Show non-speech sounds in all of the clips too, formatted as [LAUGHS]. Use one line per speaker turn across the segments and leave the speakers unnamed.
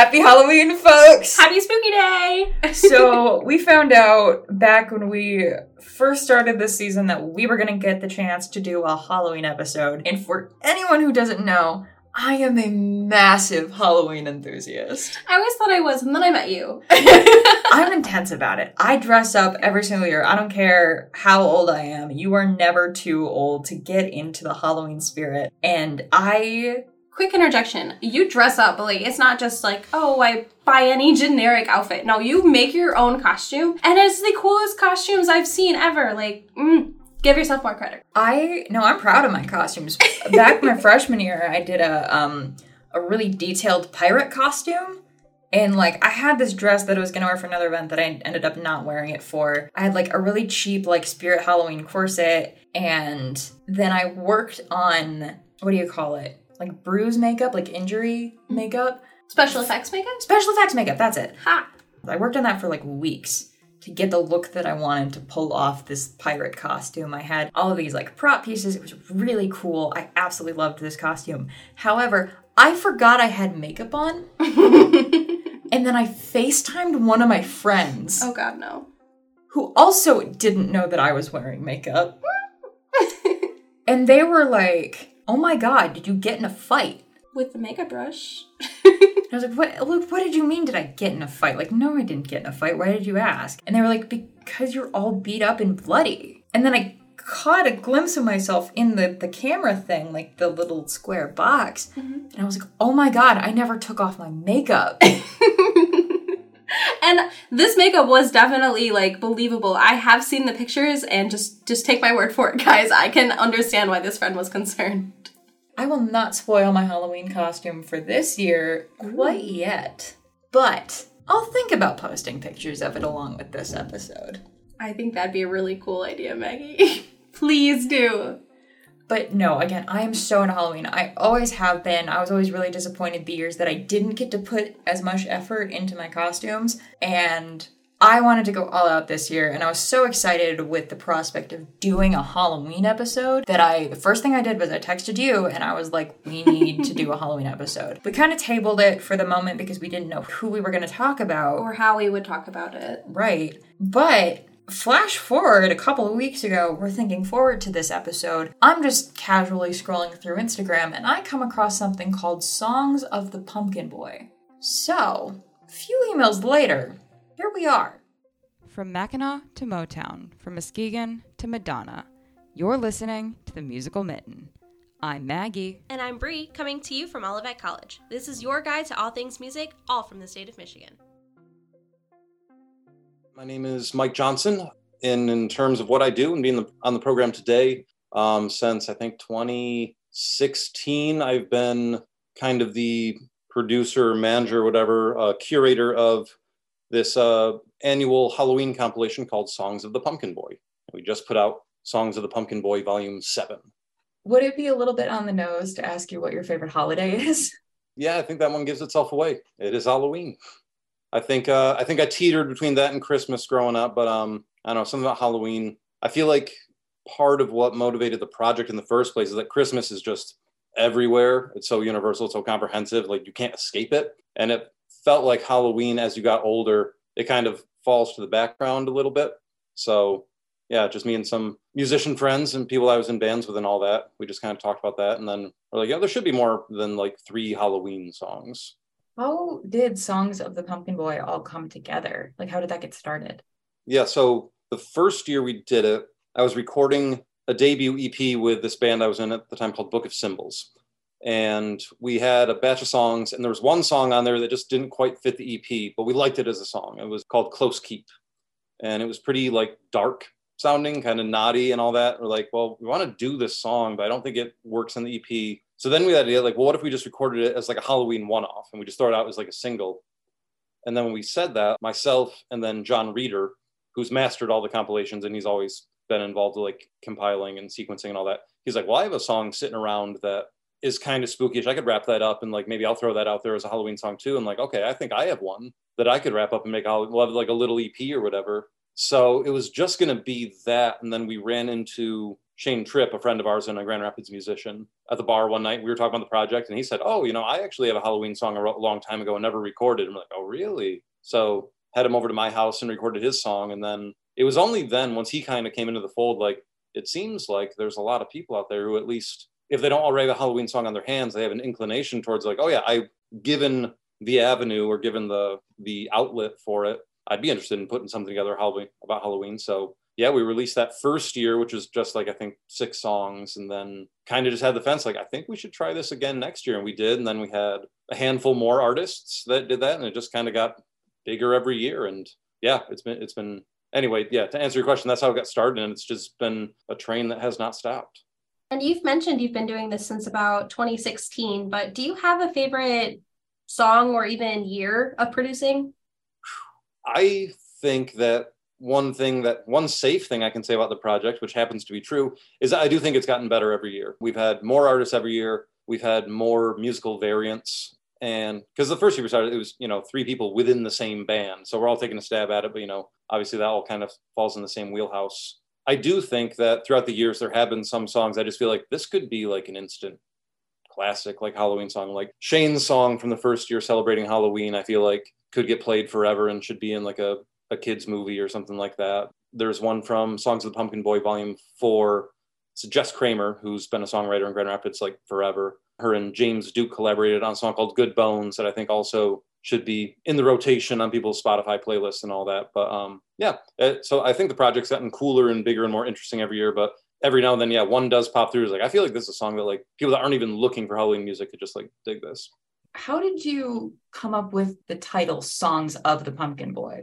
Happy Halloween, folks!
Happy Spooky Day! [LAUGHS] [LAUGHS]
so, we found out back when we first started this season that we were going to get the chance to do a Halloween episode. And for anyone who doesn't know, I am a massive Halloween enthusiast.
I always thought I was, and then I met you. [LAUGHS]
I'm intense about it. I dress up every single year. I don't care how old I am. You are never too old to get into the Halloween spirit. And I
quick interjection. You dress up like it's not just like oh i buy any generic outfit. No you make your own costume and it's the coolest costumes i've seen ever. Like mm, give yourself more credit.
I no i'm proud of my costumes. Back my [LAUGHS] freshman year i did a um a really detailed pirate costume and like I had this dress that I was gonna wear for another event that I ended up not wearing it for. I had like a really cheap like spirit Halloween corset, and then I worked on what do you call it? Like bruise makeup, like injury makeup.
Special effects makeup?
Special effects makeup, that's it.
Ha!
I worked on that for like weeks to get the look that I wanted to pull off this pirate costume. I had all of these like prop pieces. It was really cool. I absolutely loved this costume. However, I forgot I had makeup on. [LAUGHS] and then I FaceTimed one of my friends.
Oh god, no.
Who also didn't know that I was wearing makeup. and they were like, oh my god, did you get in a fight?
With the makeup brush. [LAUGHS]
I was like, what, look, what did you mean did I get in a fight? Like, no, I didn't get in a fight. Why did you ask? And they were like, because you're all beat up and bloody. And then I caught a glimpse of myself in the, the camera thing, like the little square box. Mm-hmm. And I was like, oh my god, I never took off my makeup. [LAUGHS] [LAUGHS]
and this makeup was definitely like believable. I have seen the pictures and just just take my word for it, guys. I can understand why this friend was concerned.
I will not spoil my Halloween costume for this year quite yet. But I'll think about posting pictures of it along with this episode.
I think that'd be a really cool idea, Maggie. [LAUGHS] Please do.
But no, again, I am so into Halloween. I always have been. I was always really disappointed the years that I didn't get to put as much effort into my costumes. And I wanted to go all out this year, and I was so excited with the prospect of doing a Halloween episode that I, the first thing I did was I texted you, and I was like, we need to do a Halloween episode. We kind of tabled it for the moment because we didn't know who we were going to talk about
or how we would talk about it.
Right. But Flash forward a couple of weeks ago, we're thinking forward to this episode. I'm just casually scrolling through Instagram and I come across something called Songs of the Pumpkin Boy. So, a few emails later, here we are.
From Mackinac to Motown, from Muskegon to Madonna, you're listening to the Musical Mitten. I'm Maggie.
And I'm Bree, coming to you from Olivet College. This is your guide to all things music, all from the state of Michigan.
My name is Mike Johnson. In, in terms of what I do and being the, on the program today, um, since I think 2016, I've been kind of the producer, manager, whatever, uh, curator of this uh, annual Halloween compilation called Songs of the Pumpkin Boy. We just put out Songs of the Pumpkin Boy Volume 7.
Would it be a little bit on the nose to ask you what your favorite holiday is?
Yeah, I think that one gives itself away. It is Halloween. I think uh, I think I teetered between that and Christmas growing up, but um, I don't know something about Halloween. I feel like part of what motivated the project in the first place is that Christmas is just everywhere. It's so universal, it's so comprehensive, like you can't escape it. And it felt like Halloween as you got older, it kind of falls to the background a little bit. So yeah, just me and some musician friends and people I was in bands with and all that. We just kind of talked about that, and then we're like, yeah, there should be more than like three Halloween songs.
How did Songs of the Pumpkin Boy all come together? Like, how did that get started?
Yeah, so the first year we did it, I was recording a debut EP with this band I was in at the time called Book of Symbols. And we had a batch of songs, and there was one song on there that just didn't quite fit the EP, but we liked it as a song. It was called Close Keep. And it was pretty like dark sounding, kind of naughty and all that. We're like, well, we want to do this song, but I don't think it works in the EP. So then we had the idea, like, well, what if we just recorded it as like a Halloween one-off and we just throw it out as like a single? And then when we said that, myself and then John Reeder, who's mastered all the compilations and he's always been involved with like compiling and sequencing and all that, he's like, well, I have a song sitting around that is kind of spooky. I could wrap that up and like maybe I'll throw that out there as a Halloween song too. And like, okay, I think I have one that I could wrap up and make a we'll have like a little EP or whatever. So it was just gonna be that, and then we ran into Shane Tripp, a friend of ours and a Grand Rapids musician, at the bar one night. We were talking about the project, and he said, "Oh, you know, I actually have a Halloween song I wrote a long time ago and never recorded." And I'm like, "Oh, really?" So had him over to my house and recorded his song, and then it was only then once he kind of came into the fold, like it seems like there's a lot of people out there who at least if they don't already have a Halloween song on their hands, they have an inclination towards like, oh yeah, I given the avenue or given the the outlet for it, I'd be interested in putting something together Halloween about Halloween. So yeah, we released that first year, which was just like I think six songs, and then kind of just had the fence like I think we should try this again next year, and we did. And then we had a handful more artists that did that, and it just kind of got bigger every year. And yeah, it's been it's been anyway. Yeah, to answer your question, that's how it got started, and it's just been a train that has not stopped.
And you've mentioned you've been doing this since about 2016, but do you have a favorite song or even year of producing?
I think that one thing that one safe thing I can say about the project, which happens to be true, is I do think it's gotten better every year. We've had more artists every year. We've had more musical variants. And because the first year we started, it was, you know, three people within the same band. So we're all taking a stab at it, but, you know, obviously that all kind of falls in the same wheelhouse. I do think that throughout the years there have been some songs I just feel like this could be like an instant classic, like Halloween song, like Shane's song from the first year celebrating Halloween. I feel like could get played forever and should be in like a, a kids movie or something like that. There's one from Songs of the Pumpkin Boy Volume Four. It's Jess Kramer, who's been a songwriter in Grand Rapids like forever. Her and James Duke collaborated on a song called Good Bones that I think also should be in the rotation on people's Spotify playlists and all that. But um, yeah, it, so I think the project's gotten cooler and bigger and more interesting every year. But every now and then, yeah, one does pop through. It's like I feel like this is a song that like people that aren't even looking for Halloween music could just like dig this.
How did you come up with the title "Songs of the Pumpkin Boy"?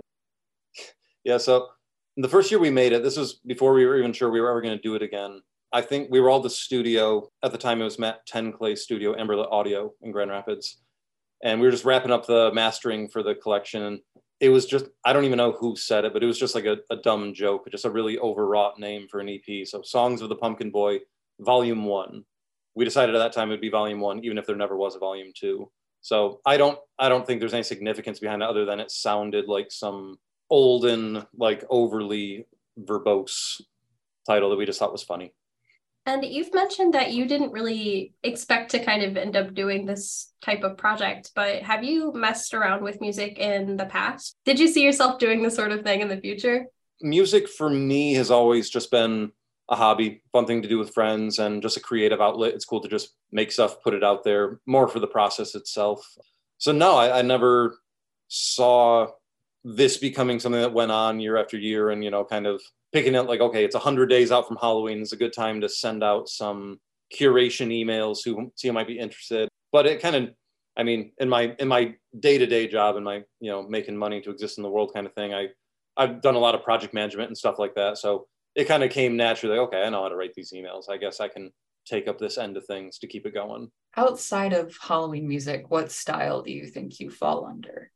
Yeah, so the first year we made it, this was before we were even sure we were ever going to do it again. I think we were all the studio at the time. It was Matt Ten Clay Studio, Amberlit Audio in Grand Rapids and we were just wrapping up the mastering for the collection it was just i don't even know who said it but it was just like a, a dumb joke just a really overwrought name for an ep so songs of the pumpkin boy volume one we decided at that time it would be volume one even if there never was a volume two so i don't i don't think there's any significance behind it other than it sounded like some olden like overly verbose title that we just thought was funny
and you've mentioned that you didn't really expect to kind of end up doing this type of project, but have you messed around with music in the past? Did you see yourself doing this sort of thing in the future?
Music for me has always just been a hobby, fun thing to do with friends, and just a creative outlet. It's cool to just make stuff, put it out there, more for the process itself. So, no, I, I never saw this becoming something that went on year after year and, you know, kind of picking it like, okay, it's 100 days out from Halloween. It's a good time to send out some curation emails who see who might be interested. But it kind of, I mean, in my in my day to day job and my you know making money to exist in the world kind of thing, I I've done a lot of project management and stuff like that. So it kind of came naturally. Okay, I know how to write these emails. I guess I can take up this end of things to keep it going.
Outside of Halloween music, what style do you think you fall under?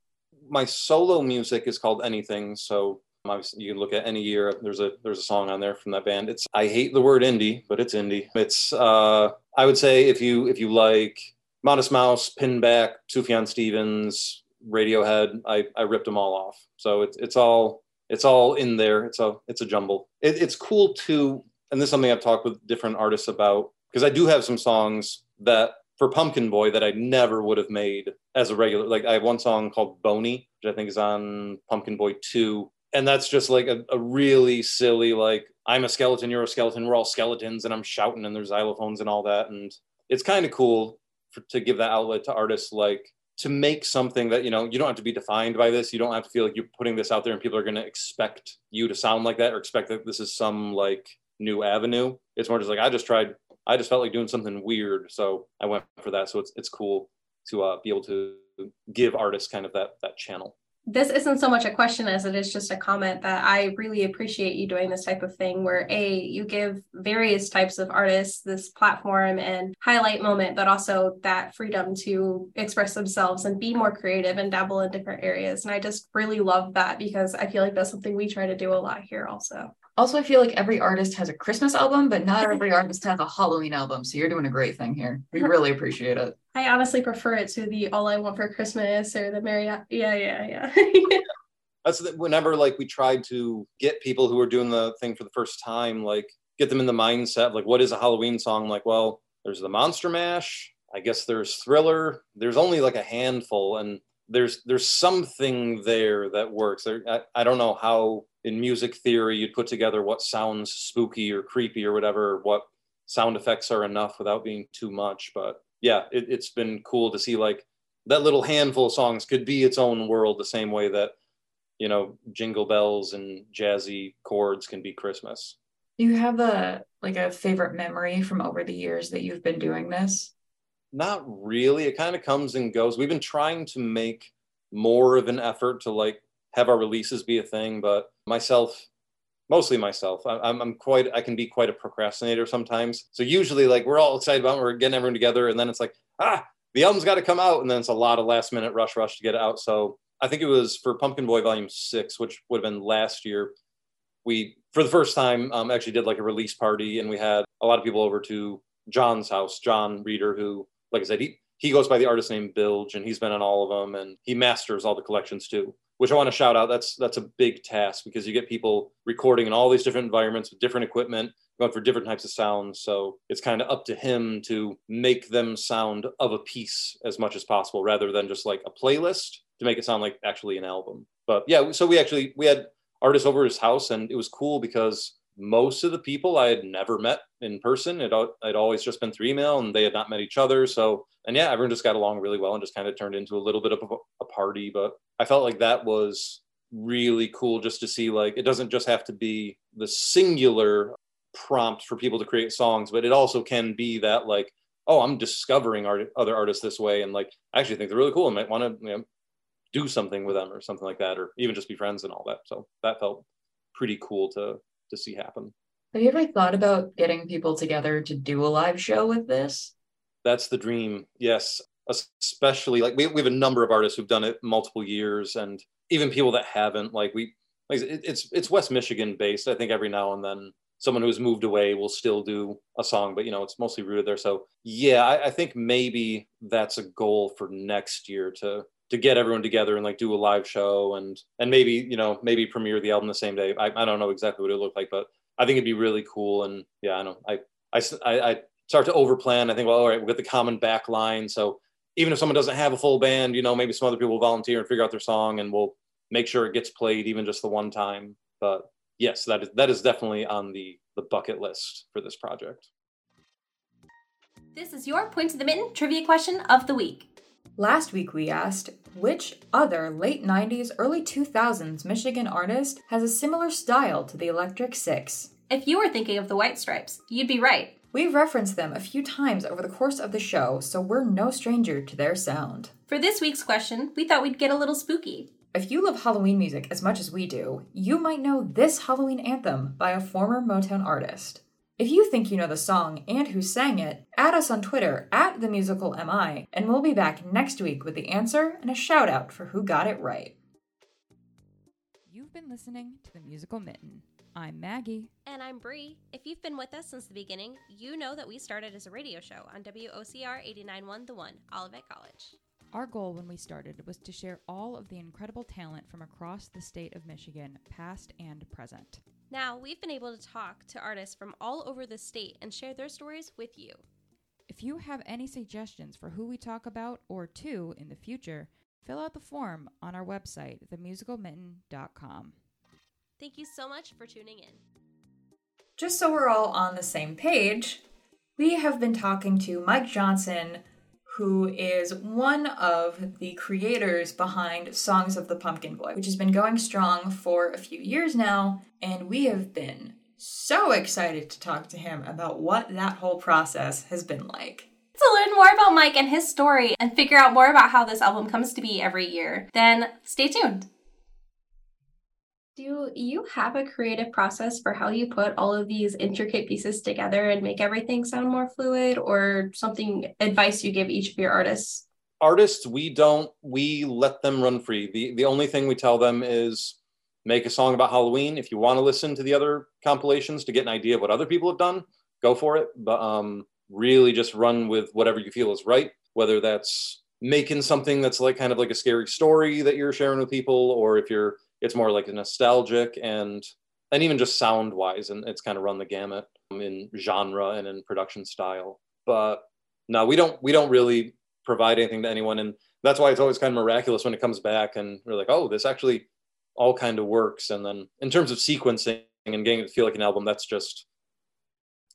My solo music is called anything. So Obviously, you can look at any year. There's a there's a song on there from that band. It's I hate the word indie, but it's indie. It's uh, I would say if you if you like Modest Mouse, Pinback, Sufjan Stevens, Radiohead, I, I ripped them all off. So it's it's all it's all in there. It's a it's a jumble. It, it's cool too, and this is something I've talked with different artists about because I do have some songs that for Pumpkin Boy that I never would have made as a regular. Like I have one song called Bony, which I think is on Pumpkin Boy Two, and that's just like a, a, really silly like i'm a skeleton you're a skeleton we're all skeletons and i'm shouting and there's xylophones and all that. And it's kind of cool for, to give that outlet to artists like to make something that you know you don't have to be defined by this. You don't have to feel like you're putting this out there and people are going to expect you to sound like that or expect that this is some like new avenue. It's more just like i just tried i just felt like doing something weird so i went for that so it's it's cool to uh, be able to give artists kind of that that channel
this isn't so much a question as it is just a comment that I really appreciate you doing this type of thing where A, you give various types of artists this platform and highlight moment, but also that freedom to express themselves and be more creative and dabble in different areas. And I just really love that because I feel like that's something we try to do a lot here also.
Also, I feel like every artist has a Christmas album, but not [LAUGHS] every artist has a Halloween album. So you're doing a great thing here. We [LAUGHS] really appreciate it.
I honestly prefer it to the All I Want for Christmas or the Merry. Yeah, yeah, yeah. [LAUGHS]
That's whenever like we tried to get people who were doing the thing for the first time, like get them in the mindset of like what is a Halloween song? Like, well, there's the Monster Mash. I guess there's Thriller. There's only like a handful, and there's there's something there that works. There, I, I don't know how in music theory you'd put together what sounds spooky or creepy or whatever, what sound effects are enough without being too much. But yeah, it, it's been cool to see like that little handful of songs could be its own world the same way that you know jingle bells and jazzy chords can be christmas
Do you have a like a favorite memory from over the years that you've been doing this?
Not really. It kind of comes and goes. We've been trying to make more of an effort to like have our releases be a thing but myself mostly myself I- i'm, I'm quite i can be quite a procrastinator sometimes. So usually like we're all excited about it, we're getting everyone together and then it's like ah the album's got to come out and then it's a lot of last minute rush rush to get it out. So i think it was for pumpkin boy volume six which would have been last year we for the first time um, actually did like a release party and we had a lot of people over to john's house john reader who like i said he, he goes by the artist name bilge and he's been on all of them and he masters all the collections too which i want to shout out. That's that's a big task because you get people recording in all these different environments with different equipment going for different types of sounds so it's kind of up to him to make them sound of a piece as much as possible rather than just like a playlist to make it sound like actually an album. But yeah so we actually we had artists over his house and it was cool because most of the people I had never met in person. It I'd always just been through email and they had not met each other. So, and yeah, everyone just got along really well and just kind of turned into a little bit of a, a party. But I felt like that was really cool just to see like it doesn't just have to be the singular prompt for people to create songs, but it also can be that like, oh, I'm discovering art- other artists this way. And like, I actually think they're really cool and might want to, you know, do something with them or something like that, or even just be friends and all that. So that felt pretty cool to to see happen.
Have you ever thought about getting people together to do a live show with this?
That's the dream. Yes, especially like we, we have a number of artists who've done it multiple years, and even people that haven't. Like we, like it's it's West Michigan based. I think every now and then someone who's moved away will still do a song, but you know it's mostly rooted there. So yeah, I, I think maybe that's a goal for next year to to get everyone together and like do a live show and and maybe you know maybe premiere the album the same day. I, I don't know exactly what it looked like, but I think it'd be really cool. And yeah, I know I I I, start to overplan. I think well, all right, we'll get the common back line. So even if someone doesn't have a full band, you know, maybe some other people will volunteer and figure out their song, and we'll make sure it gets played even just the one time. But yes, that is that is definitely on the the bucket list for this project.
This is your Point to the Mitten trivia question of the week.
Last week we asked which other late 90s, early 2000s Michigan artist has a similar style to the Electric Six?
If you were thinking of the White Stripes, you'd be right.
We've referenced them a few times over the course of the show, so we're no stranger to their sound.
For this week's question, we thought we'd get a little spooky.
If you love Halloween music as much as we do, you might know this Halloween anthem by a former Motown artist. If you think you know the song and who sang it, add us on Twitter at the musical MI, and we'll be back next week with the answer and a shout out for who got it right.
You've been listening to the Musical Mitten. I'm Maggie.
And I'm Bree. If you've been with us since the beginning, you know that we started as a radio show on WOCR 89.1 The One, Olivet College.
Our goal when we started was to share all of the incredible talent from across the state of Michigan, past and present.
Now, we've been able to talk to artists from all over the state and share their stories with you.
If you have any suggestions for who we talk about or to in the future, fill out the form on our website, themusicalmitten.com.
Thank you so much for tuning in.
Just so we're all on the same page, we have been talking to Mike Johnson, who is one of the creators behind Songs of the Pumpkin Boy, which has been going strong for a few years now, and we have been so excited to talk to him about what that whole process has been like.
To learn more about Mike and his story and figure out more about how this album comes to be every year, then stay tuned.
Do you have a creative process for how you put all of these intricate pieces together and make everything sound more fluid, or something advice you give each of your artists?
Artists, we don't we let them run free. The the only thing we tell them is make a song about Halloween. If you want to listen to the other compilations to get an idea of what other people have done, go for it. But um, really, just run with whatever you feel is right. Whether that's making something that's like kind of like a scary story that you're sharing with people, or if you're it's more like a nostalgic and and even just sound wise, and it's kind of run the gamut um, in genre and in production style. But no, we don't we don't really provide anything to anyone, and that's why it's always kind of miraculous when it comes back and we're like, oh, this actually all kind of works. And then in terms of sequencing and getting it to feel like an album, that's just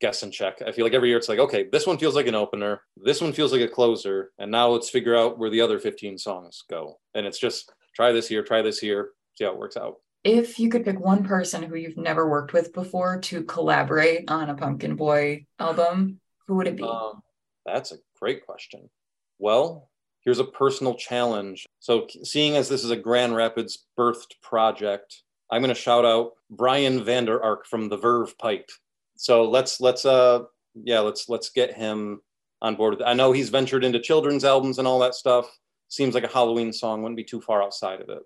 guess and check. I feel like every year it's like, okay, this one feels like an opener, this one feels like a closer, and now let's figure out where the other 15 songs go. And it's just try this here, try this here, see how it works out.
If you could pick one person who you've never worked with before to collaborate on a Pumpkin Boy album, who would it be?
Um, that's a great question. Well, here's a personal challenge. So, seeing as this is a Grand Rapids birthed project, I'm going to shout out Brian Vander Ark from the Verve Pipe so let's let's uh yeah let's let's get him on board. I know he's ventured into children's albums and all that stuff. Seems like a Halloween song wouldn't be too far outside of it.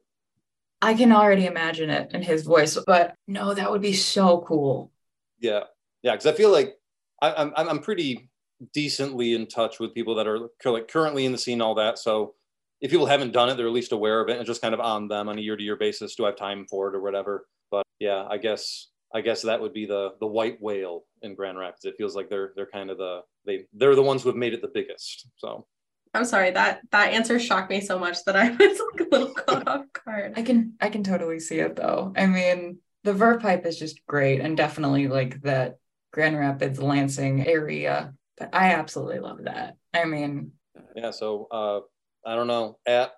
I can already imagine it in his voice, but no, that would be so cool.
Yeah, yeah, because I feel like I, I'm I'm pretty decently in touch with people that are like currently in the scene, all that. So if people haven't done it, they're at least aware of it, and just kind of on them on a year to year basis. Do I have time for it or whatever? But yeah, I guess I guess that would be the the white whale in Grand Rapids. It feels like they're they're kind of the they they're the ones who have made it the biggest. So
I'm sorry that that answer shocked me so much that I [LAUGHS] was like a little caught off guard.
I can I can totally see it though. I mean, the Verve pipe is just great and definitely like that Grand Rapids Lansing area. But I absolutely love that. I mean,
yeah. So uh, I don't know at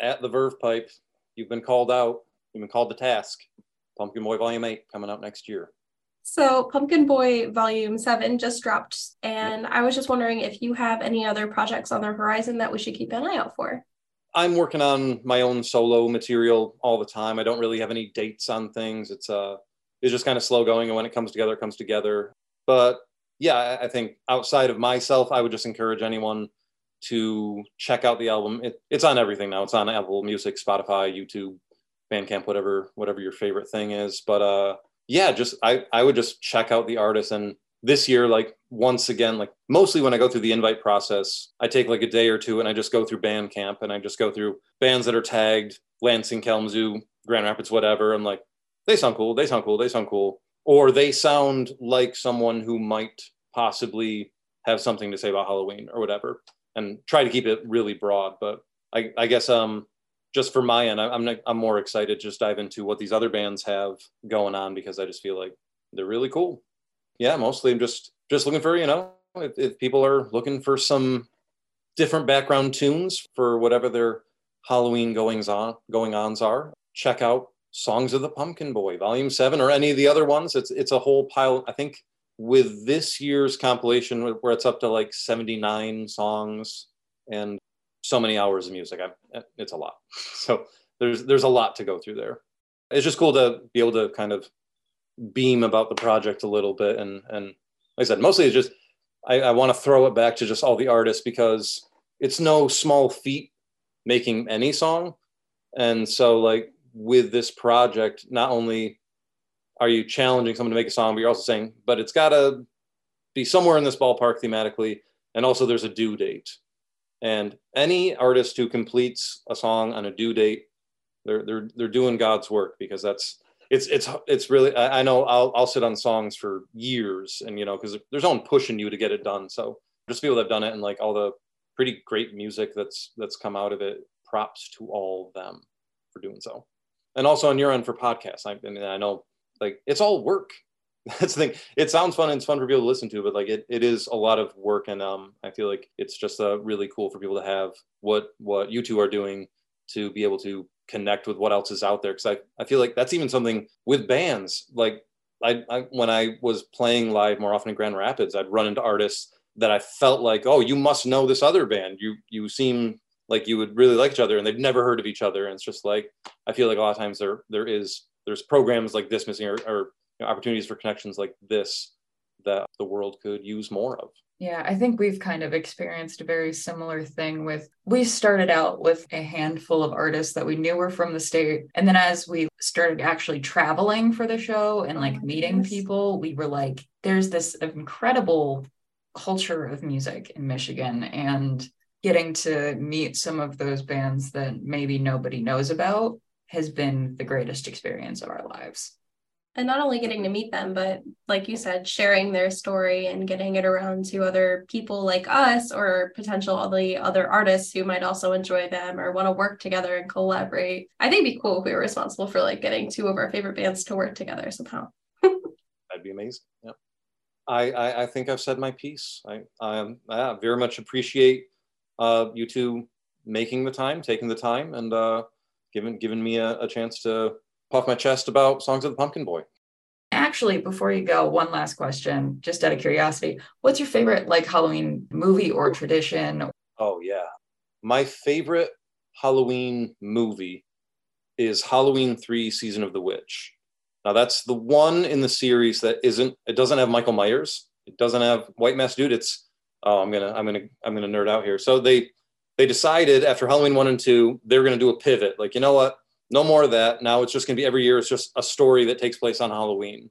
at the Verve pipe, you've been called out. You've been called to task. Pumpkin Boy Volume 8 coming out next year.
So, Pumpkin Boy Volume 7 just dropped, and I was just wondering if you have any other projects on the horizon that we should keep an eye out for.
I'm working on my own solo material all the time. I don't really have any dates on things. It's uh it's just kind of slow going and when it comes together, it comes together. But yeah, I think outside of myself, I would just encourage anyone to check out the album. It, it's on everything now. It's on Apple Music, Spotify, YouTube, Bandcamp, whatever whatever your favorite thing is. But uh, yeah, just I I would just check out the artist. And this year, like once again, like mostly when I go through the invite process, I take like a day or two and I just go through Bandcamp and I just go through bands that are tagged Lansing, Kalamazoo, Grand Rapids, whatever. I'm like, they sound cool. They sound cool. They sound cool. Or they sound like someone who might possibly have something to say about Halloween or whatever, and try to keep it really broad. But I, I guess um, just for my end, I'm I'm more excited just dive into what these other bands have going on because I just feel like they're really cool. Yeah, mostly I'm just just looking for you know if, if people are looking for some different background tunes for whatever their Halloween goings on going ons are, check out Songs of the Pumpkin Boy Volume Seven or any of the other ones. It's it's a whole pile. I think with this year's compilation where it's up to like 79 songs and so many hours of music. I, it's a lot. [LAUGHS] So there's there's a lot to go through there. It's just cool to be able to kind of beam about the project a little bit, and and like I said, mostly it's just I, I want to throw it back to just all the artists because it's no small feat making any song, and so like with this project, not only are you challenging someone to make a song, but you're also saying, but it's got to be somewhere in this ballpark thematically, and also there's a due date and any artist who completes a song on a due date, they're they're they're doing God's work because that's it's it's it's really I, know I'll I'll sit on songs for years and you know because there's no one pushing you to get it done. So just people that've done it and like all the pretty great music that's that's come out of it. Props to all of them for doing so. And also on your end for podcasts. I, I mean I know like it's all work [LAUGHS] that's the thing. It sounds fun and it's fun for people to listen to, but like it, it is a lot of work. And um, I feel like it's just uh, really cool for people to have what what you two are doing to be able to connect with what else is out there. Because I, I feel like that's even something with bands. Like I, I when I was playing live more often in Grand Rapids, I'd run into artists that I felt like, oh, you must know this other band. You you seem like you would really like each other, and they've never heard of each other. And it's just like I feel like a lot of times there there is there's programs like this missing or, or know, opportunities for connections like this that the world could use more of.
Yeah, I think we've kind of experienced a very similar thing with we started out with a handful of artists that we knew were from the state. And then as we started actually traveling for the show and like oh meeting people, we were like, there's this incredible culture of music in Michigan. And getting to meet some of those bands that maybe nobody knows about has been the greatest experience of our lives.
And not only getting to meet them, but like you said, sharing their story and getting it around to other people like us or potentially other artists who might also enjoy them or want to work together and collaborate. I think it'd be cool if we were responsible for like getting two of our favorite bands to work together somehow. [LAUGHS]
That'd be amazing. Yeah. I, I, I think I've said my piece. I, I, I very much appreciate uh, you two making the time, taking the time, and uh, giving giving me a, a chance to puff my chest about songs of the Pumpkin Boy.
Actually, before you go, one last question, just out of curiosity. What's your favorite like Halloween movie or tradition?
Oh yeah. My favorite Halloween movie is Halloween 3 Season of the Witch. Now that's the one in the series that isn't it doesn't have Michael Myers. It doesn't have White Mask Dude. It's oh I'm gonna I'm gonna I'm gonna nerd out here. So they they decided after Halloween one and two, they're gonna do a pivot. Like, you know what? No more of that. Now it's just gonna be every year, it's just a story that takes place on Halloween.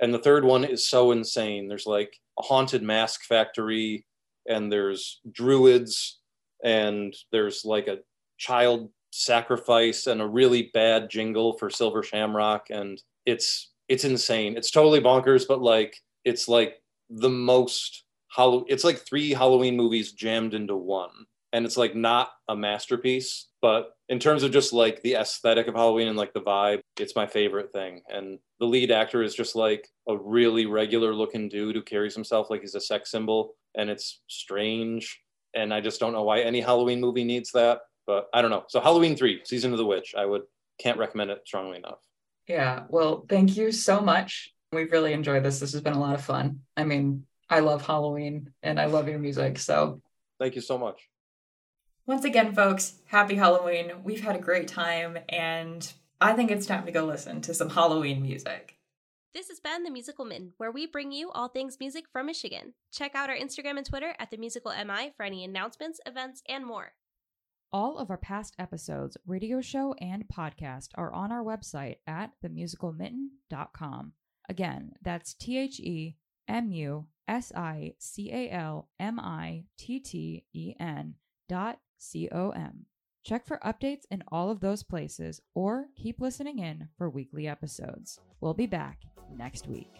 And the third one is so insane. There's like a haunted mask factory, and there's druids, and there's like a child sacrifice and a really bad jingle for Silver Shamrock. And it's it's insane. It's totally bonkers, but like it's like the most Halloween. It's like three Halloween movies jammed into one, and it's like not a masterpiece, but in terms of just like the aesthetic of Halloween and like the vibe, it's my favorite thing. And the lead actor is just like a really regular looking dude who carries himself like he's a sex symbol, and it's strange. And I just don't know why any Halloween movie needs that, but I don't know. So Halloween three, Season of the Witch, I would can't recommend it strongly enough.
Yeah. Well, thank you so much. We've really enjoyed this. This has been a lot of fun. I mean, I love Halloween and I love your music. So
Thank you so much.
Once again, folks, happy Halloween. We've had a great time and I think it's time to go listen to some Halloween music.
This has been The Musical Mitten, where we bring you all things music from Michigan. Check out our Instagram and Twitter at The Musical MI for any announcements, events, and more.
All of our past episodes, radio show, and podcast are on our website at themusicalmitten.com. Again, that's T H E M U S I C A L M I T T E N dot C-O-M. Check for updates in all of those places or keep listening in for weekly episodes. We'll be back next week.